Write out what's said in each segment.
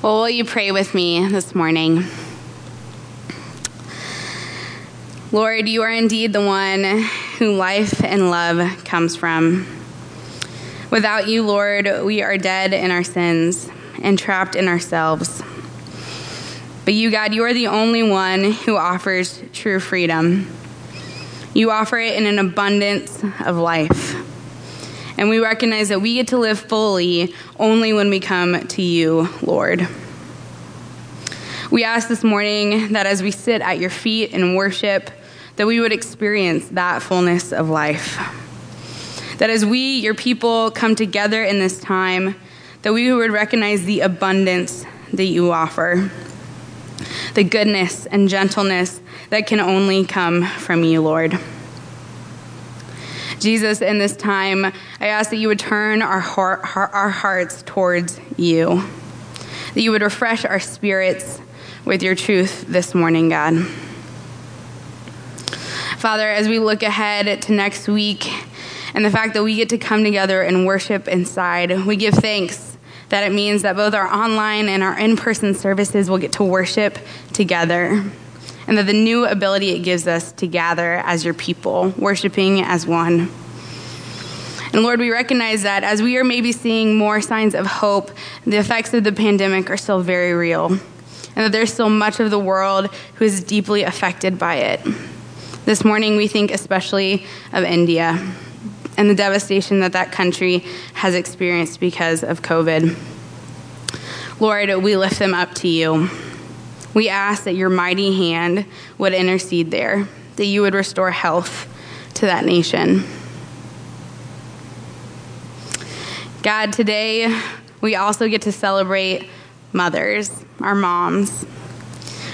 Well, will you pray with me this morning? Lord, you are indeed the one who life and love comes from. Without you, Lord, we are dead in our sins and trapped in ourselves. But you, God, you are the only one who offers true freedom. You offer it in an abundance of life. And we recognize that we get to live fully only when we come to you, Lord. We ask this morning that as we sit at your feet and worship, that we would experience that fullness of life. That as we, your people, come together in this time, that we would recognize the abundance that you offer, the goodness and gentleness that can only come from you, Lord. Jesus, in this time, I ask that you would turn our, heart, our hearts towards you, that you would refresh our spirits with your truth this morning, God. Father, as we look ahead to next week and the fact that we get to come together and worship inside, we give thanks that it means that both our online and our in person services will get to worship together. And that the new ability it gives us to gather as your people, worshiping as one. And Lord, we recognize that as we are maybe seeing more signs of hope, the effects of the pandemic are still very real. And that there's still much of the world who is deeply affected by it. This morning, we think especially of India and the devastation that that country has experienced because of COVID. Lord, we lift them up to you. We ask that your mighty hand would intercede there, that you would restore health to that nation. God, today we also get to celebrate mothers, our moms.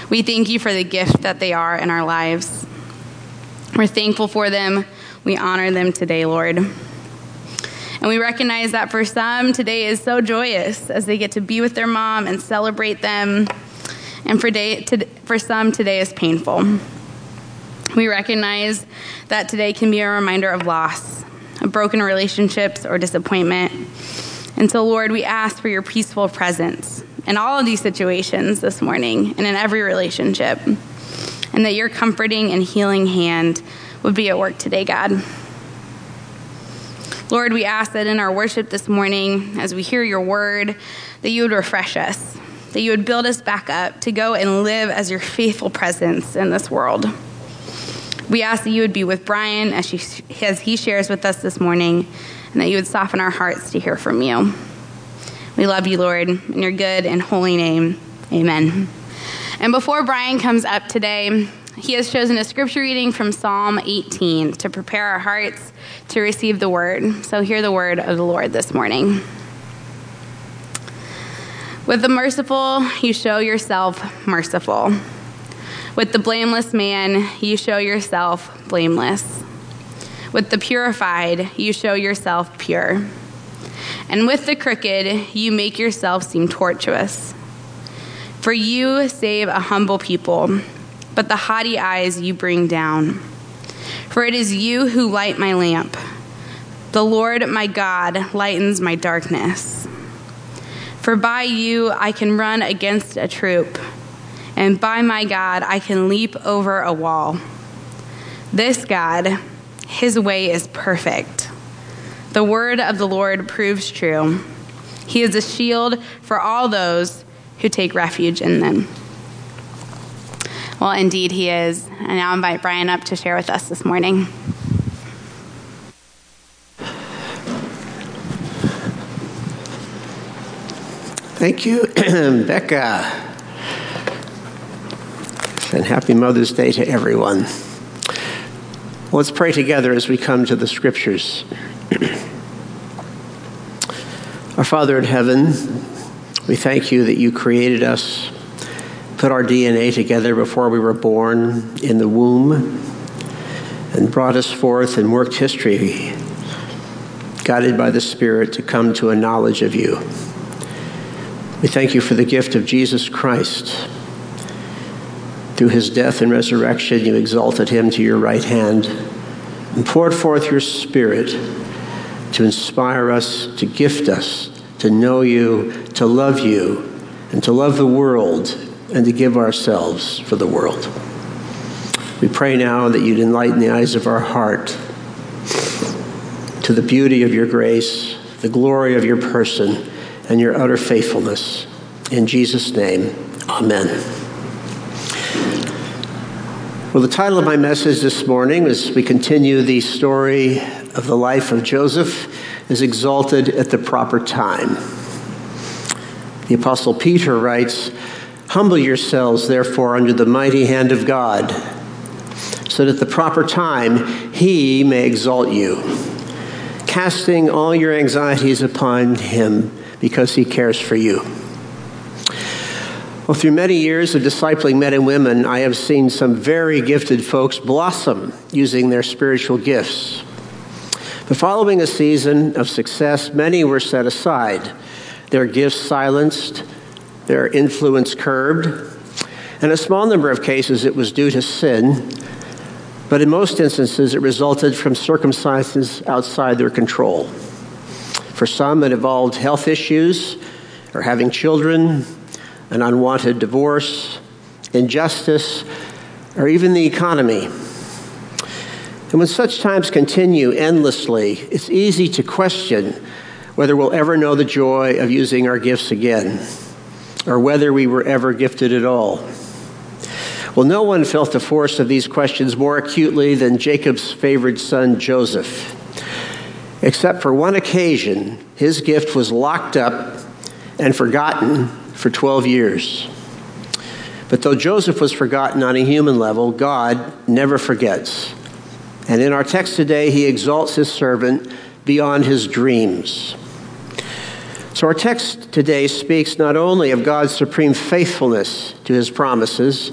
We thank you for the gift that they are in our lives. We're thankful for them. We honor them today, Lord. And we recognize that for some, today is so joyous as they get to be with their mom and celebrate them. And for, day, to, for some, today is painful. We recognize that today can be a reminder of loss, of broken relationships or disappointment. And so, Lord, we ask for your peaceful presence in all of these situations this morning and in every relationship and that your comforting and healing hand would be at work today, God. Lord, we ask that in our worship this morning, as we hear your word, that you would refresh us, that you would build us back up to go and live as your faithful presence in this world. We ask that you would be with Brian as, she, as he shares with us this morning, and that you would soften our hearts to hear from you. We love you, Lord, in your good and holy name. Amen. And before Brian comes up today, he has chosen a scripture reading from Psalm 18 to prepare our hearts to receive the word. So hear the word of the Lord this morning. With the merciful, you show yourself merciful. With the blameless man, you show yourself blameless. With the purified, you show yourself pure. And with the crooked, you make yourself seem tortuous. For you save a humble people, but the haughty eyes you bring down. For it is you who light my lamp. The Lord my God lightens my darkness. For by you I can run against a troop, and by my God I can leap over a wall. This God, his way is perfect. The word of the Lord proves true. He is a shield for all those who take refuge in them. Well, indeed, he is. And now I invite Brian up to share with us this morning. Thank you, Becca. And happy Mother's Day to everyone. Let's pray together as we come to the scriptures. Our Father in heaven, we thank you that you created us, put our DNA together before we were born in the womb, and brought us forth and worked history, guided by the Spirit to come to a knowledge of you. We thank you for the gift of Jesus Christ. Through his death and resurrection, you exalted him to your right hand and poured forth your Spirit to inspire us, to gift us, to know you, to love you, and to love the world and to give ourselves for the world. We pray now that you'd enlighten the eyes of our heart to the beauty of your grace, the glory of your person, and your utter faithfulness. In Jesus' name, amen. Well, the title of my message this morning, as we continue the story of the life of Joseph, is Exalted at the Proper Time. The Apostle Peter writes, Humble yourselves, therefore, under the mighty hand of God, so that at the proper time he may exalt you, casting all your anxieties upon him because he cares for you. Well, through many years of discipling men and women, I have seen some very gifted folks blossom using their spiritual gifts. But following a season of success, many were set aside, their gifts silenced, their influence curbed. In a small number of cases, it was due to sin, but in most instances, it resulted from circumstances outside their control. For some, it involved health issues or having children, an unwanted divorce, injustice, or even the economy. And when such times continue endlessly, it's easy to question whether we'll ever know the joy of using our gifts again or whether we were ever gifted at all. Well, no one felt the force of these questions more acutely than Jacob's favored son, Joseph. Except for one occasion, his gift was locked up and forgotten for 12 years. But though Joseph was forgotten on a human level, God never forgets. And in our text today, he exalts his servant beyond his dreams. So, our text today speaks not only of God's supreme faithfulness to his promises,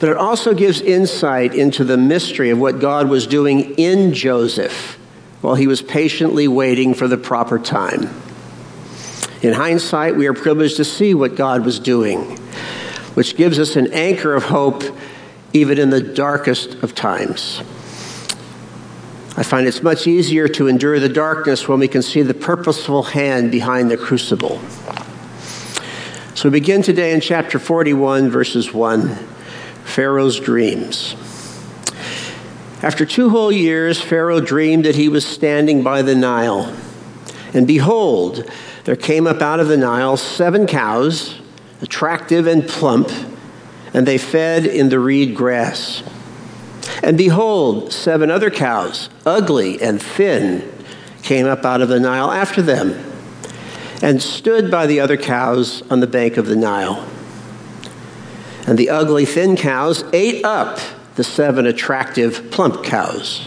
but it also gives insight into the mystery of what God was doing in Joseph while he was patiently waiting for the proper time. In hindsight, we are privileged to see what God was doing, which gives us an anchor of hope even in the darkest of times. I find it's much easier to endure the darkness when we can see the purposeful hand behind the crucible. So we begin today in chapter 41, verses 1 Pharaoh's dreams. After two whole years, Pharaoh dreamed that he was standing by the Nile. And behold, there came up out of the Nile seven cows, attractive and plump, and they fed in the reed grass. And behold, seven other cows, ugly and thin, came up out of the Nile after them and stood by the other cows on the bank of the Nile. And the ugly, thin cows ate up the seven attractive, plump cows.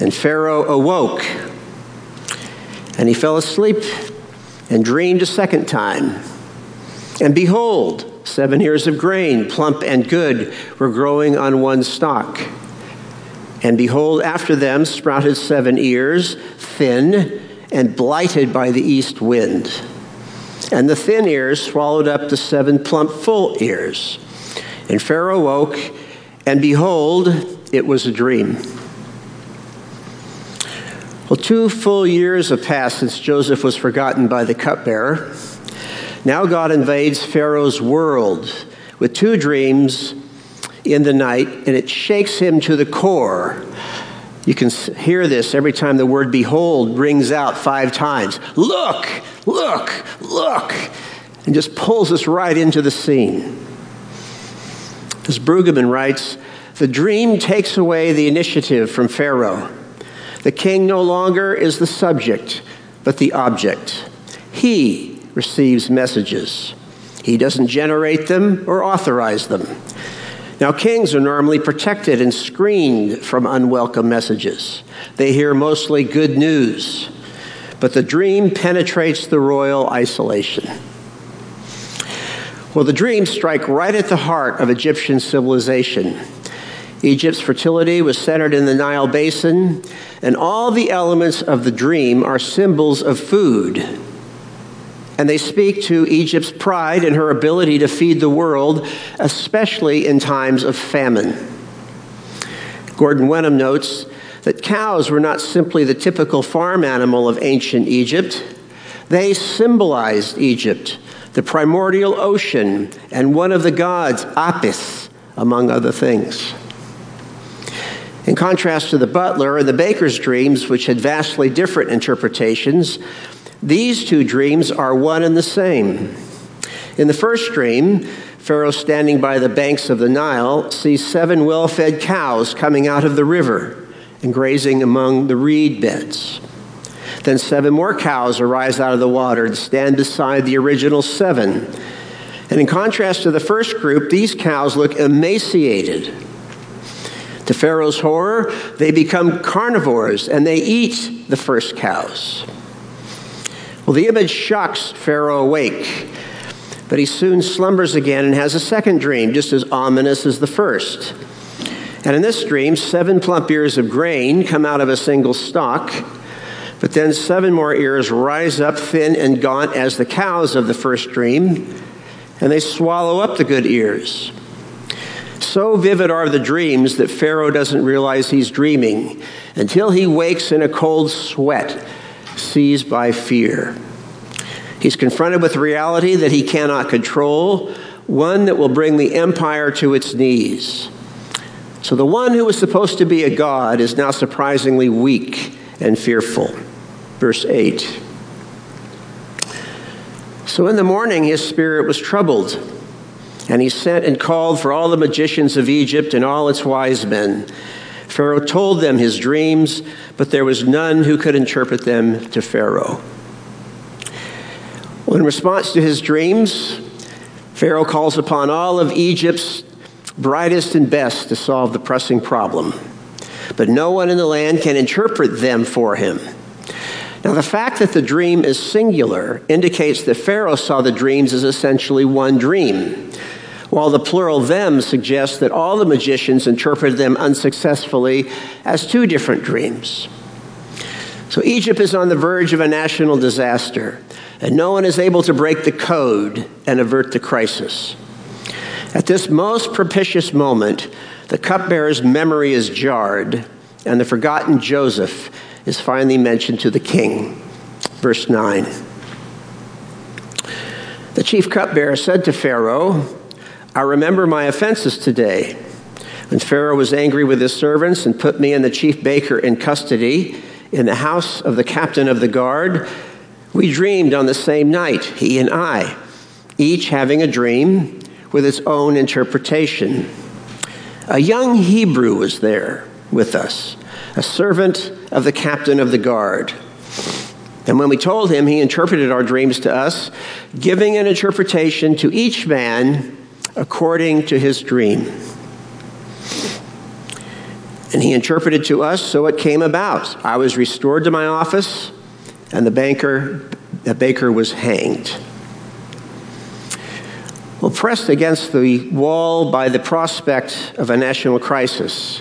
And Pharaoh awoke, and he fell asleep and dreamed a second time. And behold, Seven ears of grain, plump and good, were growing on one stalk. And behold, after them sprouted seven ears, thin and blighted by the east wind. And the thin ears swallowed up the seven plump, full ears. And Pharaoh woke, and behold, it was a dream. Well, two full years have passed since Joseph was forgotten by the cupbearer. Now God invades Pharaoh's world with two dreams in the night, and it shakes him to the core. You can hear this every time the word behold rings out five times. Look, look, look, and just pulls us right into the scene. As Brueggemann writes, the dream takes away the initiative from Pharaoh. The king no longer is the subject, but the object. He receives messages. He doesn't generate them or authorize them. Now, kings are normally protected and screened from unwelcome messages. They hear mostly good news, but the dream penetrates the royal isolation. Well, the dreams strike right at the heart of Egyptian civilization. Egypt's fertility was centered in the Nile basin, and all the elements of the dream are symbols of food and they speak to Egypt's pride in her ability to feed the world, especially in times of famine. Gordon Wenham notes that cows were not simply the typical farm animal of ancient Egypt, they symbolized Egypt, the primordial ocean, and one of the gods, Apis, among other things. In contrast to the butler and the baker's dreams, which had vastly different interpretations, these two dreams are one and the same. In the first dream, Pharaoh, standing by the banks of the Nile, sees seven well fed cows coming out of the river and grazing among the reed beds. Then seven more cows arise out of the water and stand beside the original seven. And in contrast to the first group, these cows look emaciated. To Pharaoh's horror, they become carnivores and they eat the first cows. Well, the image shocks Pharaoh awake, but he soon slumbers again and has a second dream, just as ominous as the first. And in this dream, seven plump ears of grain come out of a single stalk but then seven more ears rise up thin and gaunt as the cows of the first dream, and they swallow up the good ears. So vivid are the dreams that Pharaoh doesn't realize he's dreaming until he wakes in a cold sweat, seized by fear. He's confronted with reality that he cannot control, one that will bring the empire to its knees. So the one who was supposed to be a god is now surprisingly weak and fearful verse 8. So in the morning his spirit was troubled, and he sent and called for all the magicians of Egypt and all its wise men. Pharaoh told them his dreams, but there was none who could interpret them to Pharaoh. Well, in response to his dreams, Pharaoh calls upon all of Egypt's brightest and best to solve the pressing problem. But no one in the land can interpret them for him. Now, the fact that the dream is singular indicates that Pharaoh saw the dreams as essentially one dream, while the plural them suggests that all the magicians interpreted them unsuccessfully as two different dreams. So, Egypt is on the verge of a national disaster, and no one is able to break the code and avert the crisis. At this most propitious moment, the cupbearer's memory is jarred, and the forgotten Joseph is finally mentioned to the king. Verse 9. The chief cupbearer said to Pharaoh, I remember my offenses today. When Pharaoh was angry with his servants and put me and the chief baker in custody in the house of the captain of the guard, we dreamed on the same night, he and I, each having a dream with its own interpretation. A young Hebrew was there with us a servant of the captain of the guard. And when we told him, he interpreted our dreams to us, giving an interpretation to each man according to his dream. And he interpreted to us, so it came about. I was restored to my office, and the banker, the baker was hanged. Well, pressed against the wall by the prospect of a national crisis,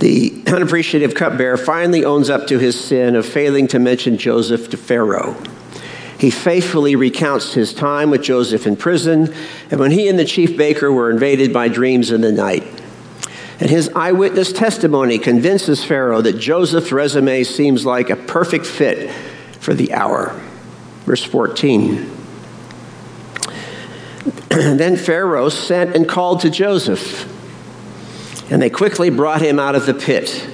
the unappreciative cupbearer finally owns up to his sin of failing to mention Joseph to Pharaoh. He faithfully recounts his time with Joseph in prison and when he and the chief baker were invaded by dreams in the night. And his eyewitness testimony convinces Pharaoh that Joseph's resume seems like a perfect fit for the hour. Verse 14. then Pharaoh sent and called to Joseph and they quickly brought him out of the pit.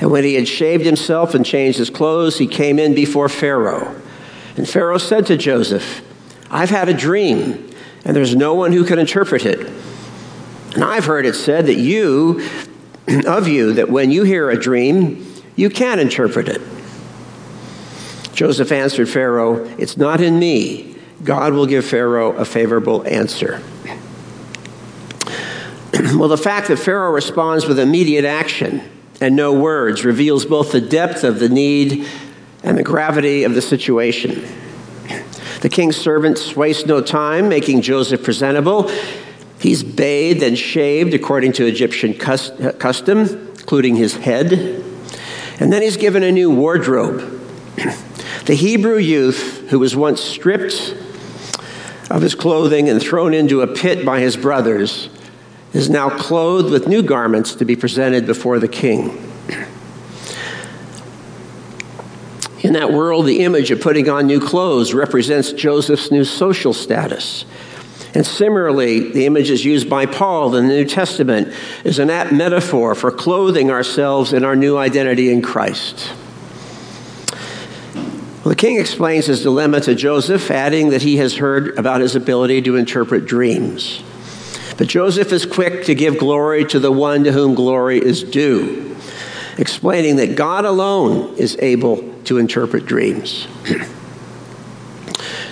And when he had shaved himself and changed his clothes, he came in before Pharaoh. And Pharaoh said to Joseph, I've had a dream, and there's no one who can interpret it. And I've heard it said that you, of you, that when you hear a dream, you can interpret it. Joseph answered Pharaoh, It's not in me. God will give Pharaoh a favorable answer. well, the fact that Pharaoh responds with immediate action and no words reveals both the depth of the need and the gravity of the situation. The king's servants waste no time making Joseph presentable. He's bathed and shaved according to Egyptian custom, including his head. And then he's given a new wardrobe. The Hebrew youth, who was once stripped of his clothing and thrown into a pit by his brothers, is now clothed with new garments to be presented before the king. In that world, the image of putting on new clothes represents Joseph's new social status. And similarly, the image is used by Paul in the New Testament is an apt metaphor for clothing ourselves in our new identity in Christ. Well, the king explains his dilemma to Joseph, adding that he has heard about his ability to interpret dreams. But Joseph is quick to give glory to the one to whom glory is due, explaining that God alone is able to interpret dreams.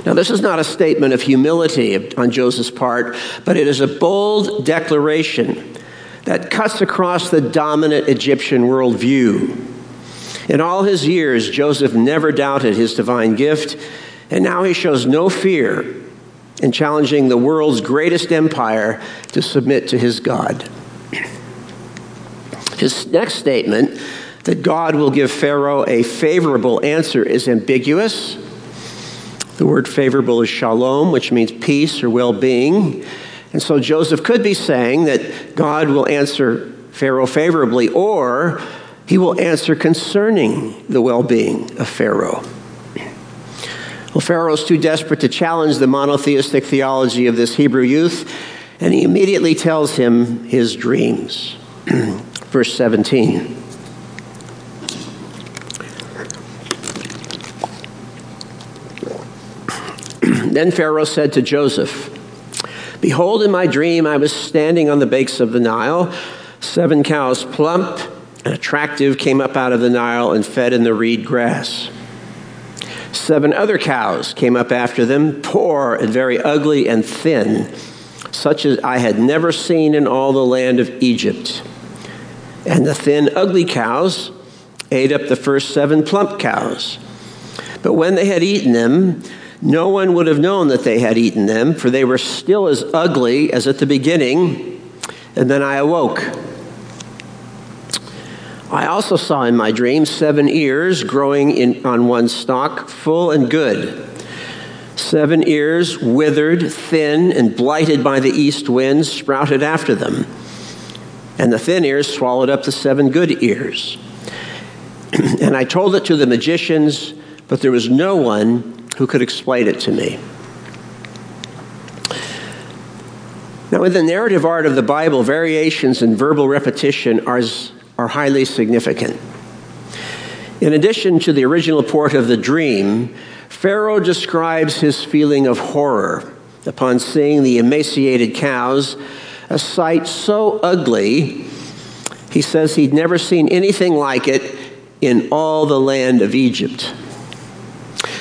Now, this is not a statement of humility on Joseph's part, but it is a bold declaration that cuts across the dominant Egyptian worldview. In all his years, Joseph never doubted his divine gift, and now he shows no fear in challenging the world's greatest empire to submit to his God. His next statement, that God will give Pharaoh a favorable answer, is ambiguous the word favorable is shalom, which means peace or well being. And so Joseph could be saying that God will answer Pharaoh favorably, or he will answer concerning the well being of Pharaoh. Well, Pharaoh's too desperate to challenge the monotheistic theology of this Hebrew youth, and he immediately tells him his dreams. Verse 17. Then Pharaoh said to Joseph, Behold, in my dream I was standing on the banks of the Nile. Seven cows, plump and attractive, came up out of the Nile and fed in the reed grass. Seven other cows came up after them, poor and very ugly and thin, such as I had never seen in all the land of Egypt. And the thin, ugly cows ate up the first seven plump cows. But when they had eaten them, no one would have known that they had eaten them, for they were still as ugly as at the beginning. And then I awoke. I also saw in my dream seven ears growing in, on one stalk, full and good. Seven ears, withered, thin, and blighted by the east wind, sprouted after them. And the thin ears swallowed up the seven good ears. and I told it to the magicians, but there was no one who could explain it to me. Now, in the narrative art of the Bible, variations and verbal repetition are, are highly significant. In addition to the original port of the dream, Pharaoh describes his feeling of horror upon seeing the emaciated cows, a sight so ugly, he says he'd never seen anything like it in all the land of Egypt.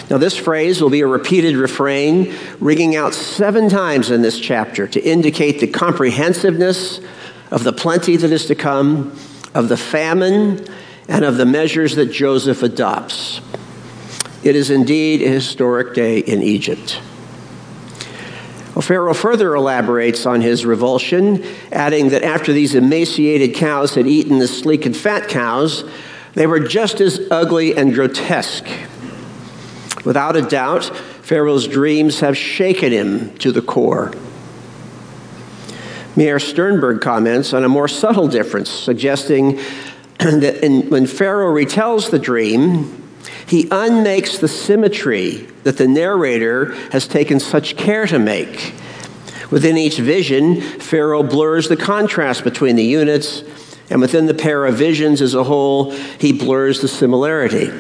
Now, this phrase will be a repeated refrain, ringing out seven times in this chapter to indicate the comprehensiveness of the plenty that is to come, of the famine, and of the measures that Joseph adopts. It is indeed a historic day in Egypt. Pharaoh further elaborates on his revulsion, adding that after these emaciated cows had eaten the sleek and fat cows, they were just as ugly and grotesque Without a doubt, Pharaoh's dreams have shaken him to the core. Meir Sternberg comments on a more subtle difference, suggesting that in, when Pharaoh retells the dream, he unmakes the symmetry that the narrator has taken such care to make. Within each vision, Pharaoh blurs the contrast between the units, and within the pair of visions as a whole, he blurs the similarity.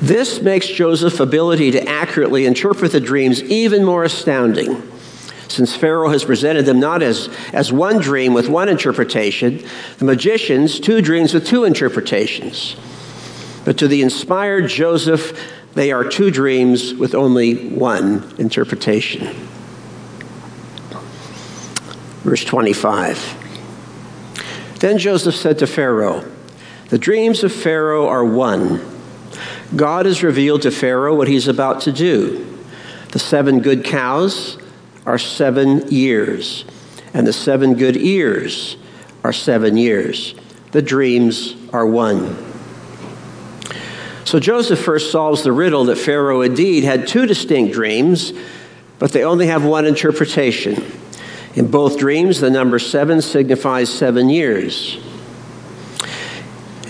This makes Joseph's ability to accurately interpret the dreams even more astounding, since Pharaoh has presented them not as, as one dream with one interpretation, the magicians, two dreams with two interpretations. But to the inspired Joseph, they are two dreams with only one interpretation. Verse 25. Then Joseph said to Pharaoh, The dreams of Pharaoh are one. God has revealed to Pharaoh what he's about to do. The seven good cows are seven years, and the seven good ears are seven years. The dreams are one. So Joseph first solves the riddle that Pharaoh indeed had two distinct dreams, but they only have one interpretation. In both dreams, the number seven signifies seven years.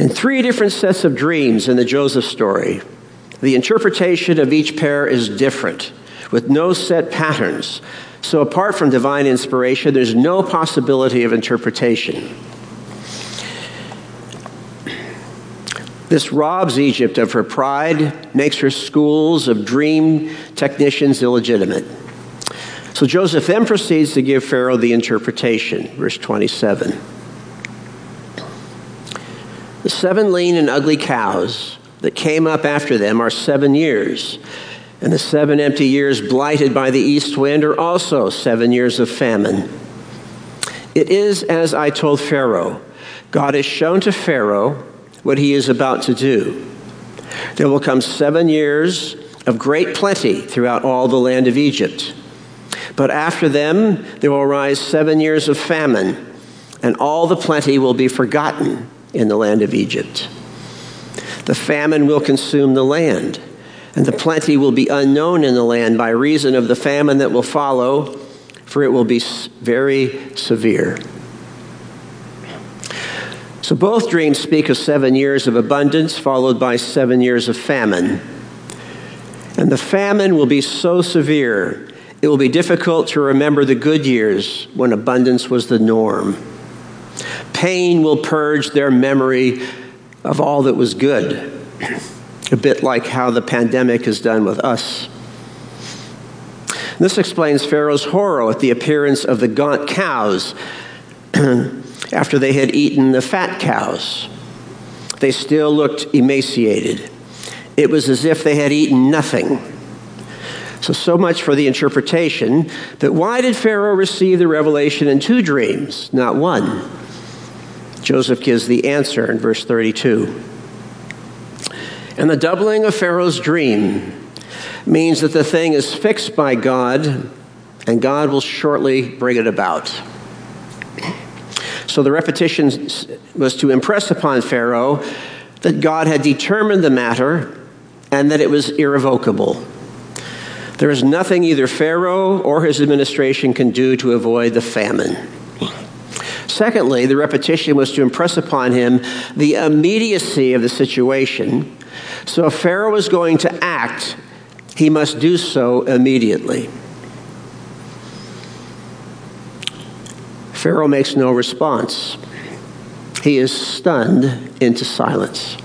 In three different sets of dreams in the Joseph story. The interpretation of each pair is different, with no set patterns. So, apart from divine inspiration, there's no possibility of interpretation. This robs Egypt of her pride, makes her schools of dream technicians illegitimate. So Joseph then proceeds to give Pharaoh the interpretation, verse 27. The seven lean and ugly cows that came up after them are seven years, and the seven empty years blighted by the east wind are also seven years of famine. It is as I told Pharaoh. God has shown to Pharaoh what he is about to do. There will come seven years of great plenty throughout all the land of Egypt. But after them, there will arise seven years of famine, and all the plenty will be forgotten in the land of Egypt. The famine will consume the land, and the plenty will be unknown in the land by reason of the famine that will follow, for it will be very severe. So both dreams speak of seven years of abundance followed by seven years of famine. And the famine will be so severe, it will be difficult to remember the good years when abundance was the norm. Pain will purge their memory of all that was good, a bit like how the pandemic has done with us. This explains Pharaoh's horror at the appearance of the gaunt cows after they had eaten the fat cows. They still looked emaciated. It was as if they had eaten nothing. So, so much for the interpretation. But why did Pharaoh receive the revelation in two dreams, not one? Joseph gives the answer in verse 32. And the doubling of Pharaoh's dream means that the thing is fixed by God, and God will shortly bring it about. So the repetition was to impress upon Pharaoh that God had determined the matter and that it was irrevocable. There is nothing either Pharaoh or his administration can do to avoid the famine. Secondly, the repetition was to impress upon him the immediacy of the situation. So if Pharaoh was going to act, he must do so immediately. Pharaoh makes no response. He is stunned into silence.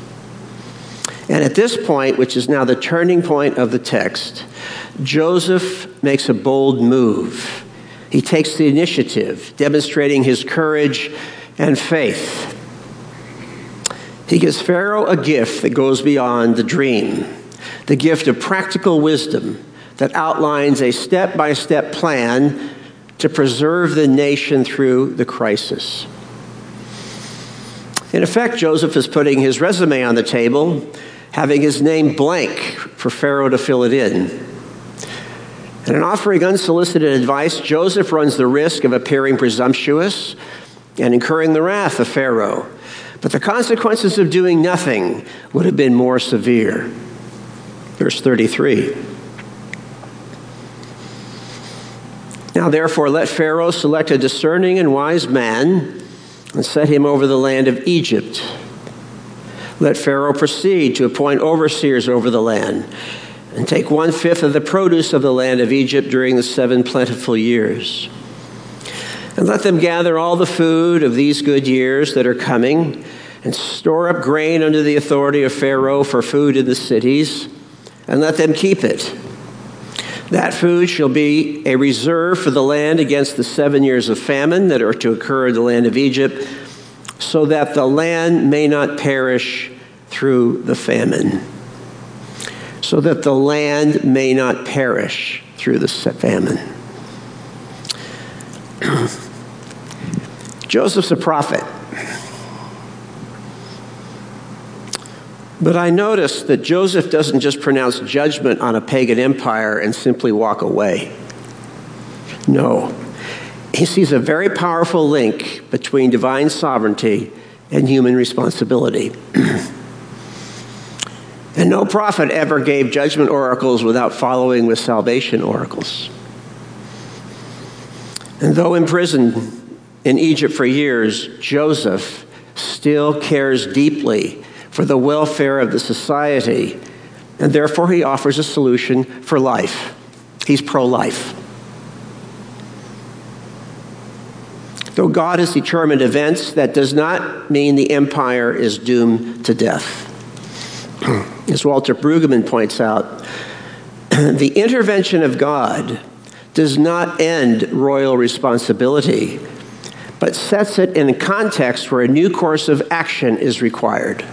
And at this point, which is now the turning point of the text, Joseph makes a bold move. He takes the initiative, demonstrating his courage and faith. He gives Pharaoh a gift that goes beyond the dream the gift of practical wisdom that outlines a step by step plan to preserve the nation through the crisis. In effect, Joseph is putting his resume on the table, having his name blank for Pharaoh to fill it in. And in offering unsolicited advice, Joseph runs the risk of appearing presumptuous and incurring the wrath of Pharaoh. But the consequences of doing nothing would have been more severe. Verse 33. Now, therefore, let Pharaoh select a discerning and wise man and set him over the land of Egypt. Let Pharaoh proceed to appoint overseers over the land and take one fifth of the produce of the land of Egypt during the seven plentiful years. And let them gather all the food of these good years that are coming and store up grain under the authority of Pharaoh for food in the cities, and let them keep it that food shall be a reserve for the land against the seven years of famine that are to occur in the land of Egypt, so that the land may not perish through the famine. So that the land may not perish through the famine. Joseph's a prophet. But I notice that Joseph doesn't just pronounce judgment on a pagan empire and simply walk away. No. He sees a very powerful link between divine sovereignty and human responsibility. and no prophet ever gave judgment oracles without following with salvation oracles. And though imprisoned in Egypt for years, Joseph still cares deeply for the welfare of the society, and therefore he offers a solution for life. He's pro life. Though God has determined events, that does not mean the empire is doomed to death. As Walter Brueggemann points out, the intervention of God does not end royal responsibility, but sets it in a context where a new course of action is required.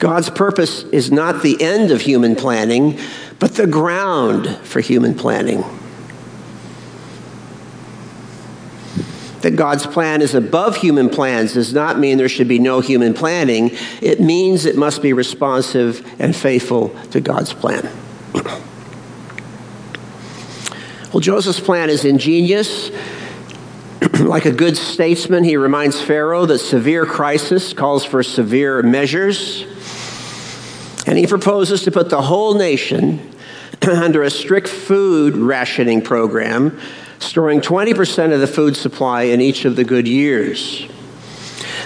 God's purpose is not the end of human planning, but the ground for human planning. That God's plan is above human plans does not mean there should be no human planning. It means it must be responsive and faithful to God's plan. Well, Joseph's plan is ingenious. like a good statesman, he reminds Pharaoh that severe crisis calls for severe measures. And he proposes to put the whole nation under a strict food rationing program, storing 20% of the food supply in each of the good years.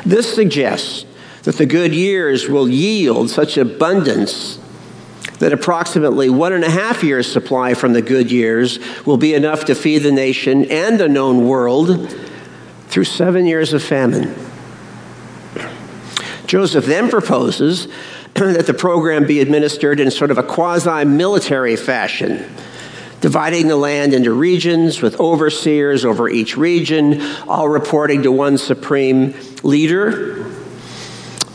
This suggests that the good years will yield such abundance that approximately one and a half years' supply from the good years will be enough to feed the nation and the known world through seven years of famine. Joseph then proposes that the program be administered in sort of a quasi military fashion, dividing the land into regions with overseers over each region, all reporting to one supreme leader.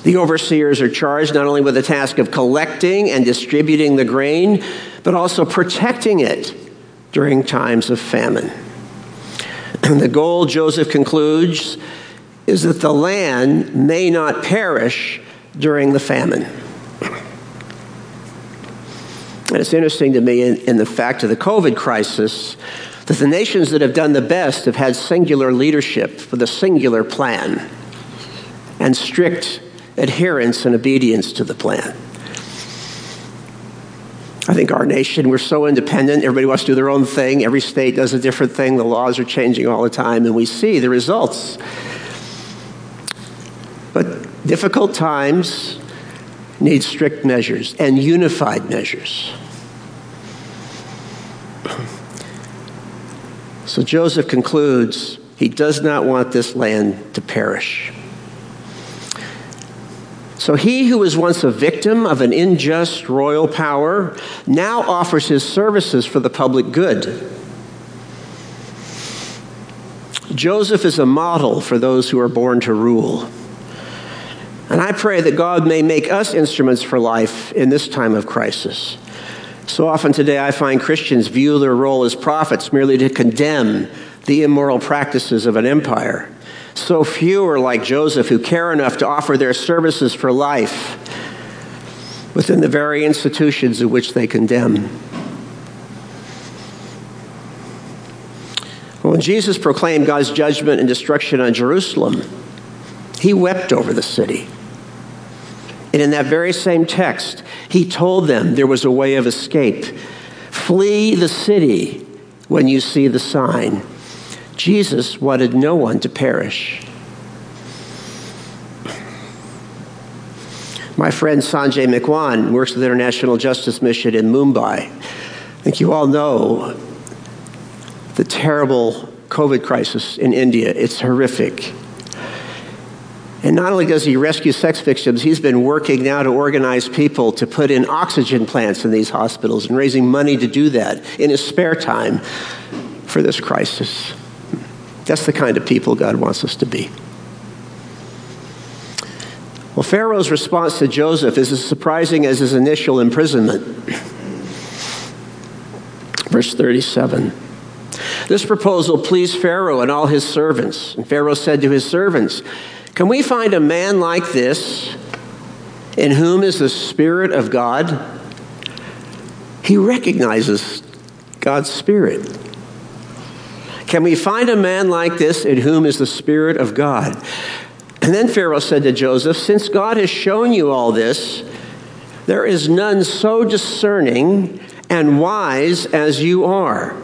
The overseers are charged not only with the task of collecting and distributing the grain, but also protecting it during times of famine. And the goal, Joseph concludes, is that the land may not perish during the famine. And it's interesting to me in, in, the fact of the COVID crisis that the nations that have done the best have had singular leadership with a singular plan and strict adherence and obedience to the plan. I think our nation, we're so independent. Everybody wants to do their own thing. Every state does a different thing. The laws are changing all the time, and we see the results. But difficult times need strict measures and unified measures. So Joseph concludes he does not want this land to perish. So he who was once a victim of an unjust royal power now offers his services for the public good. Joseph is a model for those who are born to rule. And I pray that God may make us instruments for life in this time of crisis. So often today, I find Christians view their role as prophets merely to condemn the immoral practices of an empire. So few are like Joseph who care enough to offer their services for life within the very institutions of which they condemn. When Jesus proclaimed God's judgment and destruction on Jerusalem, he wept over the city. And in that very same text, he told them there was a way of escape. Flee the city when you see the sign. Jesus wanted no one to perish. My friend Sanjay Makwan works with the International Justice Mission in Mumbai. I think you all know the terrible COVID crisis in India. It's horrific. And not only does he rescue sex victims, he's been working now to organize people to put in oxygen plants in these hospitals and raising money to do that in his spare time for this crisis. That's the kind of people God wants us to be. Well, Pharaoh's response to Joseph is as surprising as his initial imprisonment. Verse 37. This proposal pleased Pharaoh and all his servants. And Pharaoh said to his servants, Can we find a man like this in whom is the Spirit of God? He recognizes God's Spirit. Can we find a man like this in whom is the Spirit of God? And then Pharaoh said to Joseph, Since God has shown you all this, there is none so discerning and wise as you are.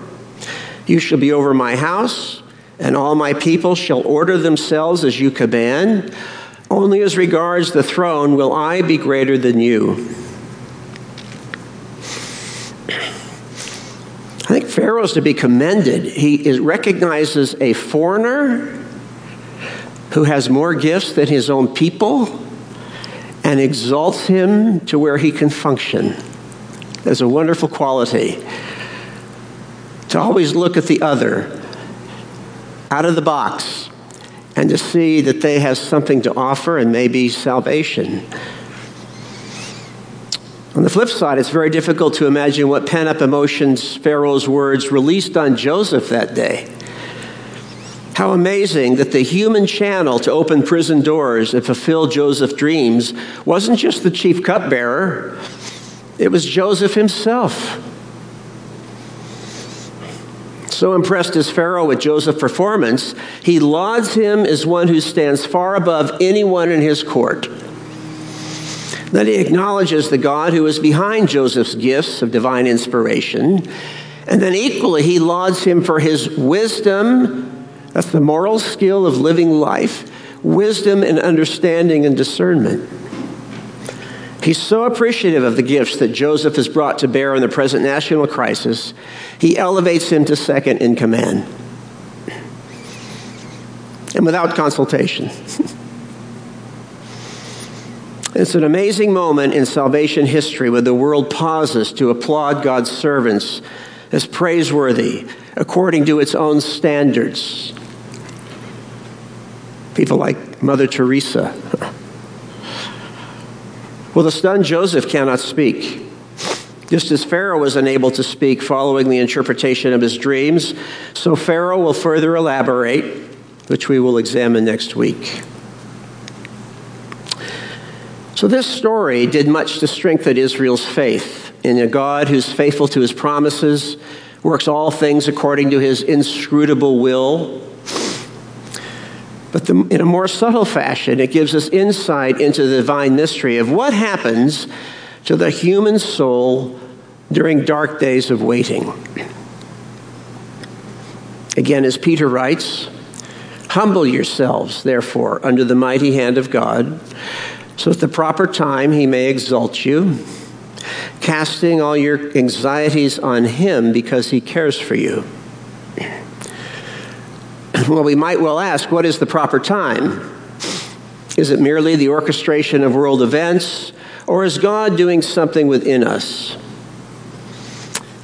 You shall be over my house, and all my people shall order themselves as you command. Only as regards the throne will I be greater than you. I think Pharaoh is to be commended. He is, recognizes a foreigner who has more gifts than his own people and exalts him to where he can function. There's a wonderful quality to always look at the other out of the box and to see that they have something to offer and maybe salvation. On the flip side, it's very difficult to imagine what pent up emotions Pharaoh's words released on Joseph that day. How amazing that the human channel to open prison doors and fulfill Joseph's dreams wasn't just the chief cupbearer, it was Joseph himself. So impressed is Pharaoh with Joseph's performance, he lauds him as one who stands far above anyone in his court. Then he acknowledges the God who is behind Joseph's gifts of divine inspiration. And then equally, he lauds him for his wisdom that's the moral skill of living life, wisdom and understanding and discernment. He's so appreciative of the gifts that Joseph has brought to bear in the present national crisis, he elevates him to second in command. And without consultation. it's an amazing moment in salvation history when the world pauses to applaud God's servants as praiseworthy according to its own standards. People like Mother Teresa. Well, the son Joseph cannot speak. Just as Pharaoh was unable to speak following the interpretation of his dreams, so Pharaoh will further elaborate, which we will examine next week. So, this story did much to strengthen Israel's faith in a God who's faithful to his promises, works all things according to his inscrutable will, but the, in a more subtle fashion, it gives us insight into the divine mystery of what happens to the human soul during dark days of waiting. Again, as Peter writes, Humble yourselves, therefore, under the mighty hand of God, so at the proper time he may exalt you, casting all your anxieties on him because he cares for you. Well, we might well ask what is the proper time? Is it merely the orchestration of world events, or is God doing something within us?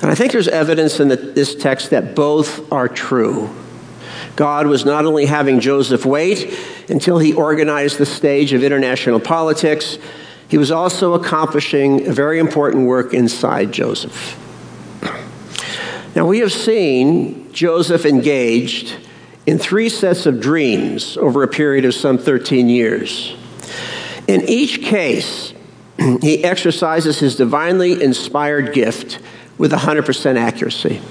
And I think there's evidence in the, this text that both are true. God was not only having Joseph wait until he organized the stage of international politics, he was also accomplishing a very important work inside Joseph. Now, we have seen Joseph engaged in three sets of dreams over a period of some 13 years. In each case, he exercises his divinely inspired gift with 100% accuracy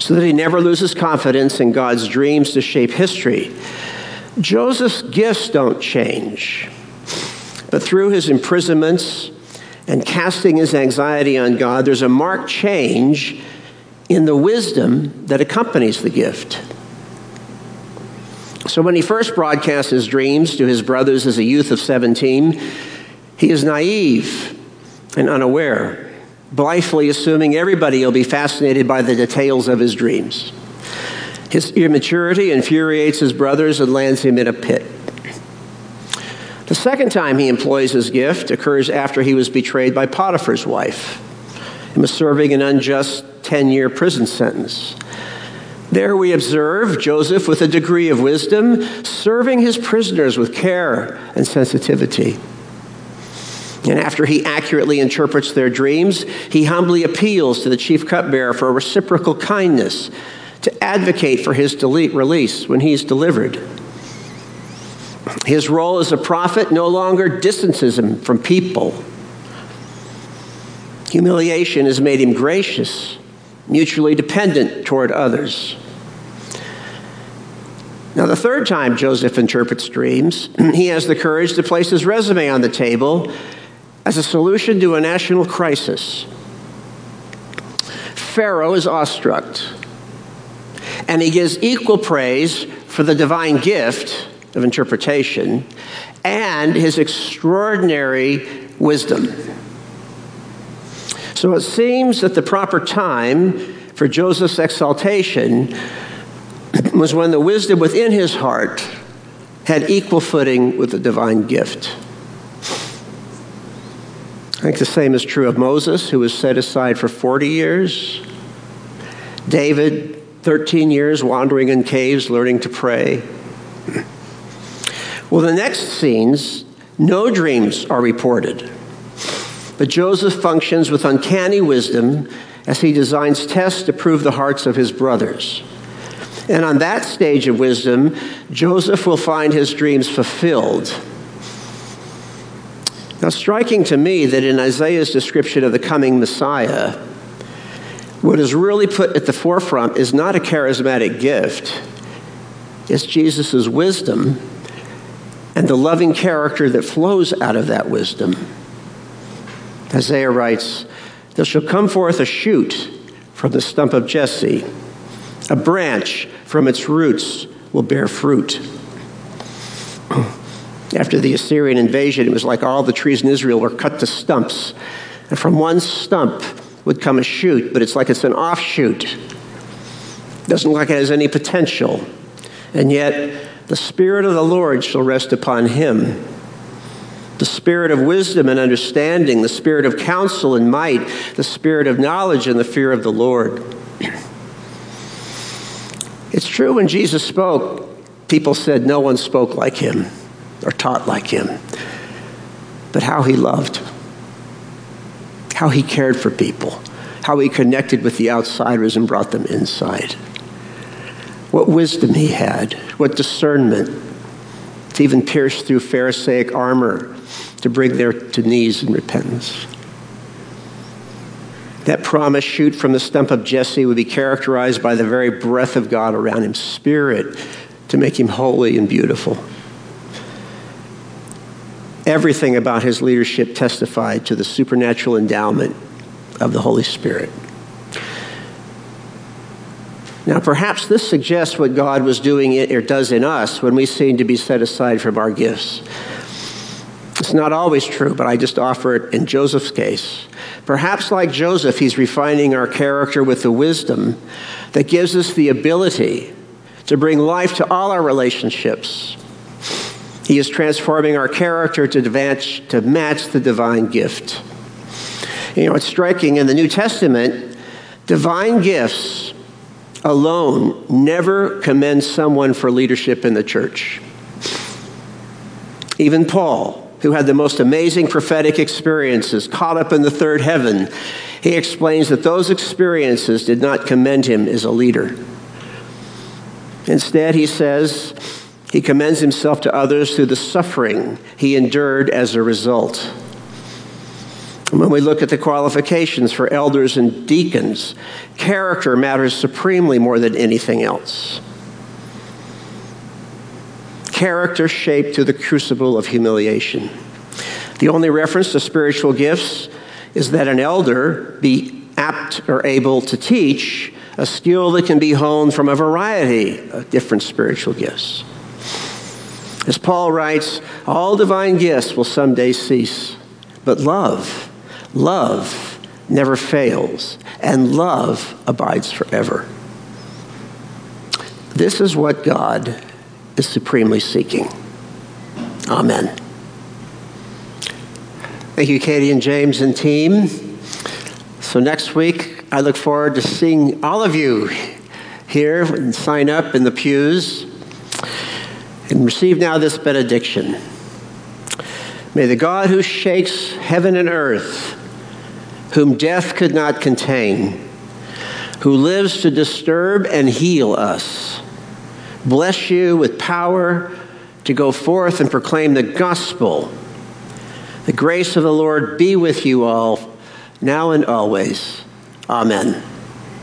so that he never loses confidence in God's dreams to shape history. Joseph's gifts don't change, but through his imprisonments and casting his anxiety on God, there's a marked change in the wisdom that accompanies the gift. So, when he first broadcasts his dreams to his brothers as a youth of 17, he is naive and unaware, blithely assuming everybody will be fascinated by the details of his dreams. His immaturity infuriates his brothers and lands him in a pit. The second time he employs his gift occurs after he was betrayed by Potiphar's wife and was serving an unjust 10 year prison sentence. There we observe Joseph with a degree of wisdom, serving his prisoners with care and sensitivity. And after he accurately interprets their dreams, he humbly appeals to the chief cupbearer for a reciprocal kindness to advocate for his release when he's delivered. His role as a prophet no longer distances him from people. Humiliation has made him gracious mutually dependent toward others. Now, the third time Joseph interprets dreams, he has the courage to place his resume on the table as a solution to a national crisis. Pharaoh is awestruck, and he gives equal praise for the divine gift of interpretation and his extraordinary wisdom. So it seems that the proper time for Joseph's exaltation was when the wisdom within his heart had equal footing with the divine gift. I think the same is true of Moses, who was set aside for 40 years. David, 13 years wandering in caves, learning to pray. Well, the next scenes, no dreams are reported. But Joseph functions with uncanny wisdom as he designs tests to prove the hearts of his brothers. And on that stage of wisdom, Joseph will find his dreams fulfilled now, striking to me that in Isaiah's description of the coming Messiah, what is really put at the forefront is not a charismatic gift, it's Jesus' wisdom and the loving character that flows out of that wisdom. Isaiah writes, There shall come forth a shoot from the stump of Jesse, a branch from its roots will bear fruit. After the Assyrian invasion, it was like all the trees in Israel were cut to stumps. And from one stump would come a shoot, but it's like it's an offshoot. Doesn't look like it has any potential. And yet, the Spirit of the Lord shall rest upon him. The spirit of wisdom and understanding, the spirit of counsel and might, the spirit of knowledge and the fear of the Lord. It's true when Jesus spoke, people said no one spoke like him or taught like him, but how he loved, how he cared for people, how he connected with the outsiders and brought them inside. What wisdom he had, what discernment to even pierce through Pharisaic armor to bring their to knees in repentance. That promise shoot from the stump of Jesse would be characterized by the very breath of God around him, spirit to make him holy and beautiful. Everything about his leadership testified to the supernatural endowment of the Holy Spirit. Now, perhaps this suggests what God was doing or does in us when we seem to be set aside from our gifts. It's not always true, but I just offer it in Joseph's case. Perhaps, like Joseph, he's refining our character with the wisdom that gives us the ability to bring life to all our relationships he is transforming our character to, match, to match the divine gift. You know, it's striking in the New Testament, divine gifts alone never commend someone for leadership in the church. Even Paul, who had the most amazing prophetic experiences, caught up in the third heaven, he explains that those experiences did not commend him as a leader. Instead, he says, he commends himself to others through the suffering he endured as a result. When we look at the qualifications for elders and deacons, character matters supremely more than anything else. Character shaped through the crucible of humiliation. The only reference to spiritual gifts is that an elder be apt or able to teach a skill that can be honed from a variety of different spiritual gifts. As Paul writes, all divine gifts will someday cease, but love, love never fails, and love abides forever. This is what God is supremely seeking. Amen. Thank you, Katie and James and team. So next week, I look forward to seeing all of you here and sign up in the pews. And receive now this benediction. May the God who shakes heaven and earth, whom death could not contain, who lives to disturb and heal us, bless you with power to go forth and proclaim the gospel. The grace of the Lord be with you all, now and always. Amen.